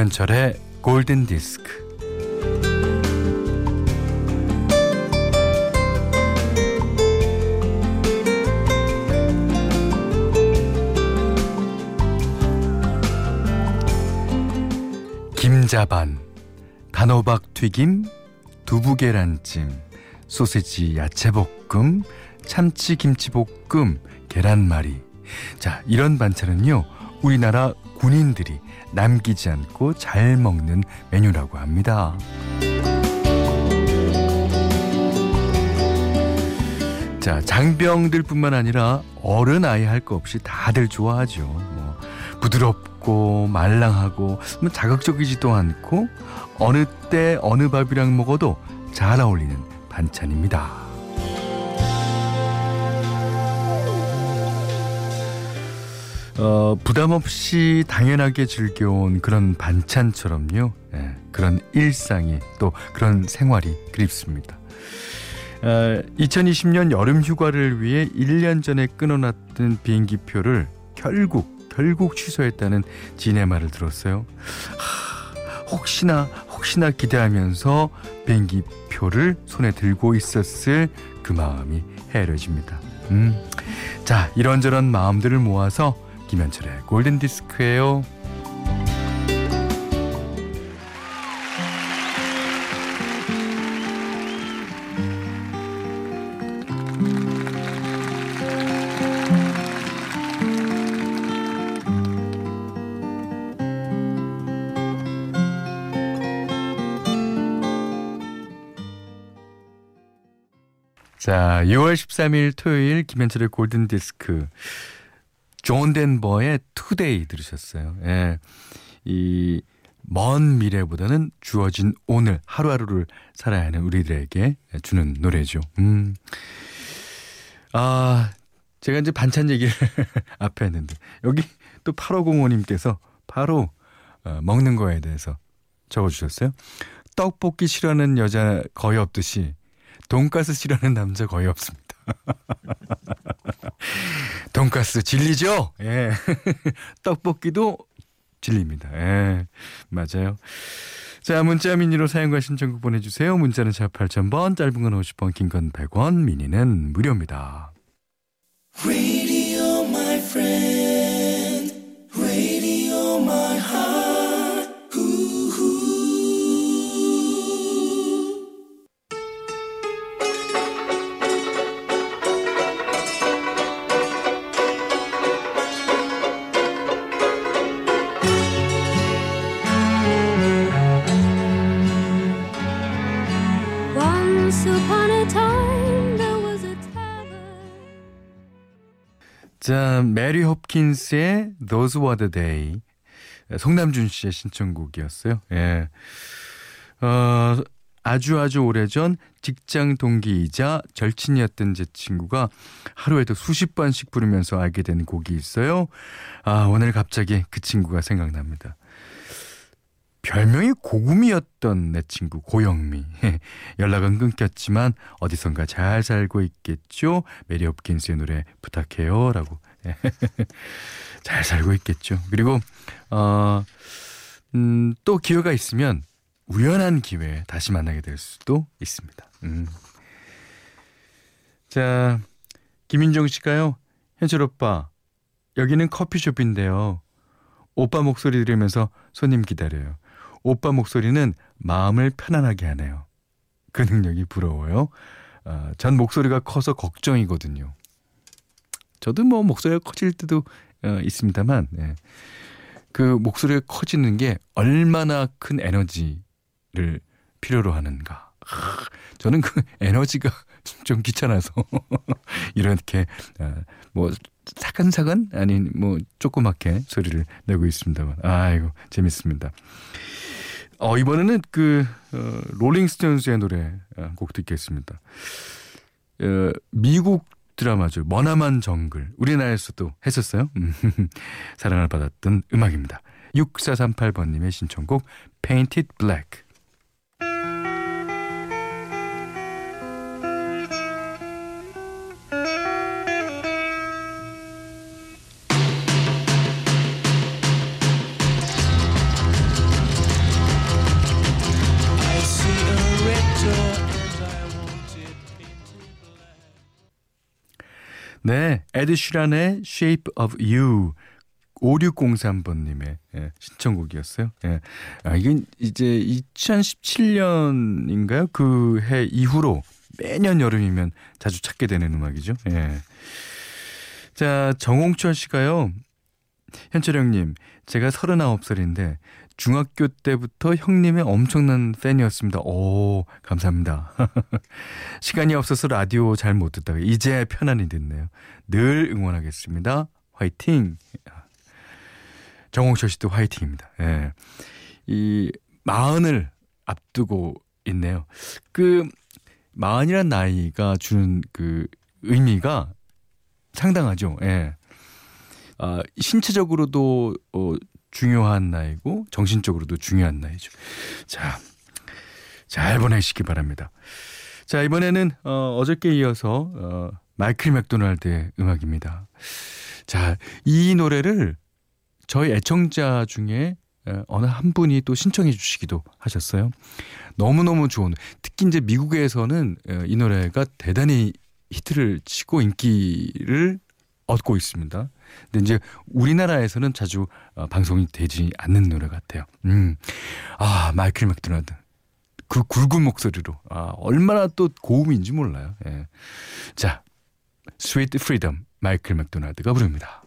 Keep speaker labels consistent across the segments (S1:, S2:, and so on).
S1: 김현철의 골든 디스크. 김자반, 단호박 튀김, 두부 계란찜, 소세지 야채 볶음, 참치 김치 볶음, 계란말이. 자, 이런 반찬은요, 우리나라 군인들이 남기지 않고 잘 먹는 메뉴라고 합니다. 자, 장병들뿐만 아니라 어른 아이 할 거 없이 다들 좋아하죠. 뭐 부드럽고 말랑하고 뭐 자극적이지도 않고 어느 때 어느 밥이랑 먹어도 잘 어울리는 반찬입니다. 어, 부담 없이 당연하게 즐겨온 그런 반찬처럼요. 예, 그런 일상이 또 그런 생활이 그립습니다. 어, 2020년 여름 휴가를 위해 1년 전에 끊어놨던 비행기표를 결국 결국 취소했다는 진의 말을 들었어요. 하, 혹시나 혹시나 기대하면서 비행기 표를 손에 들고 있었을 그 마음이 헤아려집니다. 음. 자, 이런저런 마음들을 모아서 김현철의 골든 디스크예요. 자, 6월 13일 토요일 김현철의 골든 디스크. 존 덴버의 Today 들으셨어요. 예. 이 먼 미래보다는 주어진 오늘 하루하루를 살아야 하는 우리들에게 주는 노래죠. 음. 아, 제가 이제 반찬 얘기를 앞에 했는데 여기 또 8505님께서 바로 어, 먹는 거에 대해서 적어 주셨어요. 떡볶이 싫어하는 여자 거의 없듯이 돈가스 싫어하는 남자 거의 없습니다. 돈가스 진리죠? 예. 떡볶이도 진리입니다. 예. 맞아요. 자, 문자 미니로 사용과 신청곡 보내주세요. 문자는 샵 8000번, 짧은 건 50원, 긴건 100원, 미니는 무료입니다. 자, 메리 홉킨스의 Those Were the Day. 송남준 씨의 신청곡이었어요. 예. 어, 아주 아주 오래전 직장 동기이자 절친이었던 제 친구가 하루에도 수십 번씩 부르면서 알게 된 곡이 있어요. 아, 오늘 갑자기 그 친구가 생각납니다. 별명이 고금이었던 내 친구 고영미. 연락은 끊겼지만 어디선가 잘 살고 있겠죠. 메리 홉킨스의 노래 부탁해요. 라고. 잘 살고 있겠죠. 그리고 어, 음, 또 기회가 있으면 우연한 기회에 다시 만나게 될 수도 있습니다. 음. 자, 김인정 씨가요. 현철 오빠, 여기는 커피숍인데요. 오빠 목소리 들으면서 손님 기다려요. 오빠 목소리는 마음을 편안하게 하네요. 그 능력이 부러워요. 어, 전 목소리가 커서 걱정이거든요. 저도 뭐 목소리가 커질 때도 어, 있습니다만, 예. 그 목소리가 커지는 게 얼마나 큰 에너지를 필요로 하는가. 하, 저는 그 에너지가 좀 귀찮아서 이렇게 어, 뭐 사근사근 아닌 뭐 조그맣게 소리를 내고 있습니다만 아이고 재밌습니다. 어, 이번에는 그, 어, 롤링스톤스의 노래 어, 곡 듣겠습니다. 어, 미국 드라마죠. 머나만 정글. 우리나라에서도 했었어요. 사랑을 받았던 음악입니다. 6438번님의 신청곡 Painted Black. 네, 에드 슈란의 Shape of You. 5603번님의 예, 신청곡이었어요. 예. 아, 이건 이제 2017년인가요? 그 해 이후로 매년 여름이면 자주 찾게 되는 음악이죠. 예. 자, 정홍철 씨가요. 현철 형님, 제가 39살인데 중학교 때부터 형님의 엄청난 팬이었습니다. 오, 감사합니다. 시간이 없어서 라디오 잘 못 듣다가 이제 편안히 듣네요. 늘 응원하겠습니다. 화이팅! 정홍철 씨도 화이팅입니다. 예. 이 마흔을 앞두고 있네요. 그 마흔이란 나이가 주는 그 의미가 상당하죠. 예. 아, 신체적으로도 어, 중요한 나이고 정신적으로도 중요한 나이죠. 자, 잘 보내시기 바랍니다. 자, 이번에는 어, 어저께 이어서 어, 마이클 맥도날드의 음악입니다. 자, 이 노래를 저희 애청자 중에 어느 한 분이 또 신청해 주시기도 하셨어요. 너무너무 좋은 특히 이제 미국에서는 이 노래가 대단히 히트를 치고 인기를 얻고 있습니다. 근데 이제 우리나라에서는 자주 어, 방송이 되지 않는 노래 같아요. 음. 아, 마이클 맥도날드. 그 굵은 목소리로. 아, 얼마나 또 고음인지 몰라요. 예. 자, Sweet Freedom 마이클 맥도날드가 부릅니다.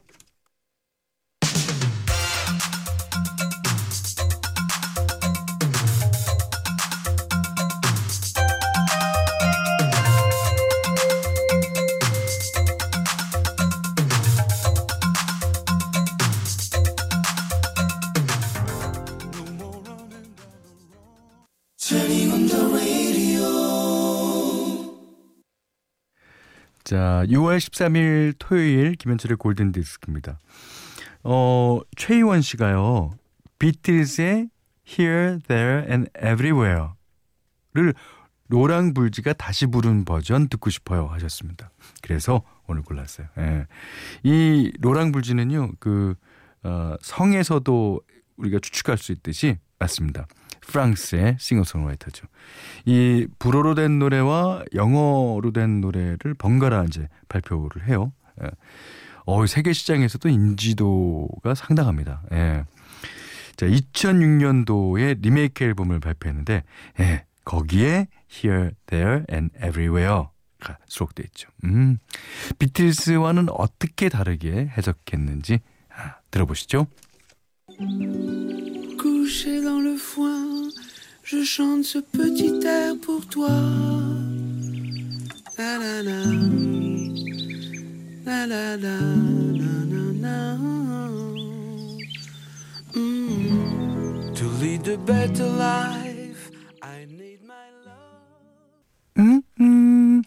S1: 자, 6월 13일 토요일 김현철의 골든 디스크입니다. 어, 최희원 씨가요. 비틀즈의 Here, There and Everywhere를 로랑 불지가 다시 부른 버전 듣고 싶어요 하셨습니다. 그래서 오늘 골랐어요. 예. 이 로랑 불지는요. 그 어, 성에서도 우리가 추측할 수 있듯이 맞습니다. 프랑스의 싱어송라이터죠. 이 불어로 된 노래와 영어로 된 노래를 번갈아 이제 발표를 해요. 예. 어, 세계 시장에서도 인지도가 상당합니다. 예. 자, 2006년도에 리메이크 앨범을 발표했는데, 예, 거기에 Here, There and Everywhere가 수록돼 있죠. 음, 비틀스와는 어떻게 다르게 해석했는지 아, 들어보시죠. couché dans le foin, je chante ce petit air pour toi. La la la, la la la, na na. Mm. To lead a better life, I need my love. 음, 음.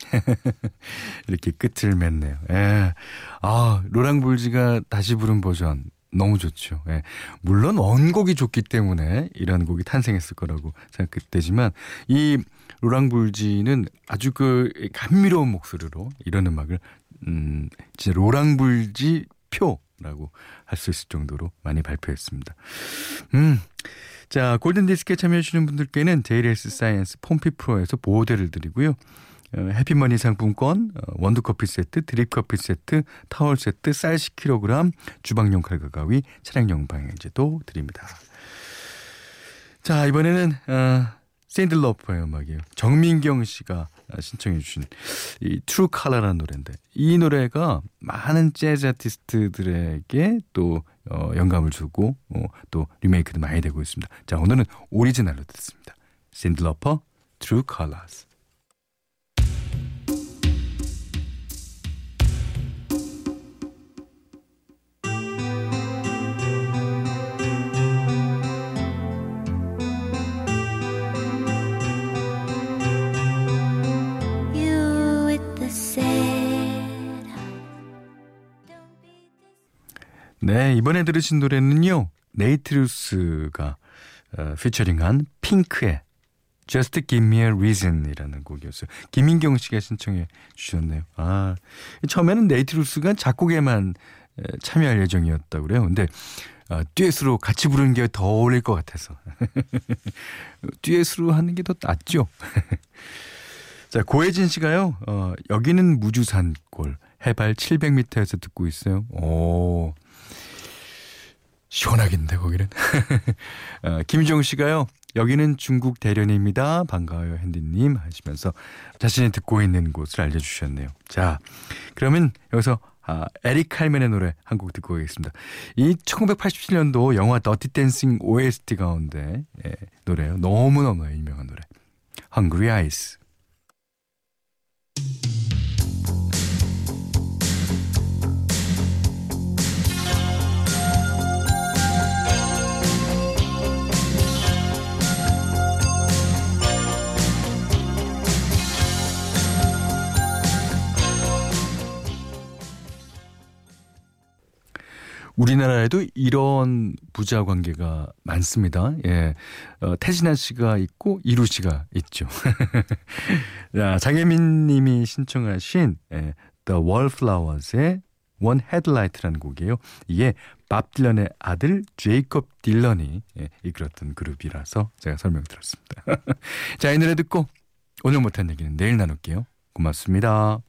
S1: 이렇게 끝을 맺네요. 예. 아, 로랑불지가 다시 부른 버전. 너무 좋죠. 예. 물론 원곡이 좋기 때문에 이런 곡이 탄생했을 거라고 생각되지만 이 로랑불지는 아주 그 감미로운 목소리로 이런 음악을 음 진짜 로랑불지 표라고 할 수 있을 정도로 많이 발표했습니다. 음. 자, 골든 디스크에 참여해 주시는 분들께는 JLS 사이언스 폼피 프로에서 보호대를 드리고요. 어, 해피머니 상품권, 어, 원두커피 세트, 드립커피 세트, 타월 세트, 쌀 10kg, 주방용 칼과 가위, 차량용 방향제도 드립니다. 자, 이번에는 어, 신디 로퍼의 음악이에요. 정민경 씨가 신청해 주신 이 트루 칼라라는 노래인데 이 노래가 많은 재즈 아티스트들에게 또 어, 영감을 주고 어, 또 리메이크도 많이 되고 있습니다. 자, 오늘은 오리지널로 듣습니다. 샌들러퍼 트루 칼라스 네, 이번에 들으신 노래는요. 네이트 루스가 어, 피처링한 핑크의 Just Give Me a Reason이라는 곡이었어요. 김인경 씨가 신청해 주셨네요. 아, 처음에는 네이트 루스가 작곡에만 참여할 예정이었다고 그래요. 근데 어, 듀엣으로 같이 부르는 게 더 어울릴 것 같아서 듀엣으로 하는 게 더 낫죠. 자 고혜진 씨가요. 어, 여기는 무주산골 해발 700m에서 듣고 있어요. 오. 시원하겠는데 거기는. 어, 김희정 씨가요. 여기는 중국 대련입니다. 반가워요, 핸디님 하시면서 자신이 듣고 있는 곳을 알려주셨네요. 자, 그러면 여기서 아, 에릭 칼맨의 노래 한 곡 듣고 오겠습니다. 이 1987년도 영화 더티 댄싱 OST 가운데 예, 노래요. 너무너무 유명한 노래. Hungry Eyes. 우리나라에도 이런 부자 관계가 많습니다. 예. 어, 태진아 씨가 있고 이루 씨가 있죠. 자, 장혜민 님이 신청하신 예, The Wallflowers의 One Headlight라는 곡이에요. 이게 밥 딜런의 아들 제이콥 딜런이 예, 이끌었던 그룹이라서 제가 설명드렸습니다. 자, 이 노래 듣고 오늘 못한 얘기는 내일 나눌게요. 고맙습니다.